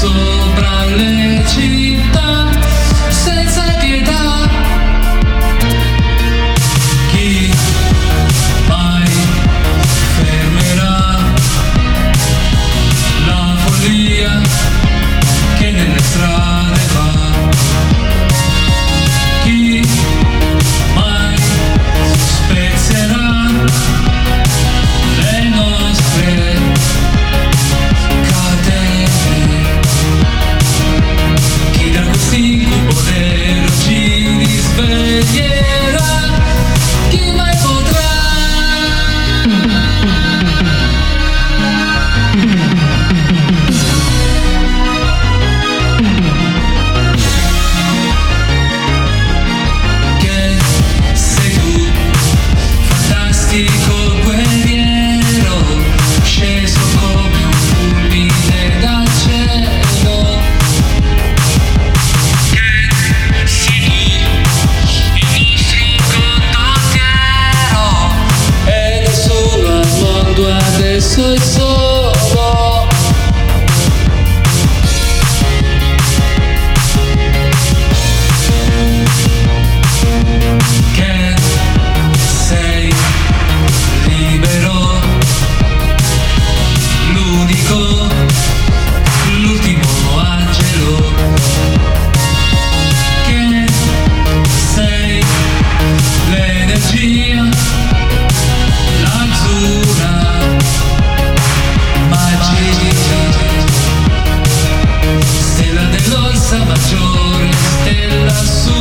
sou. so so la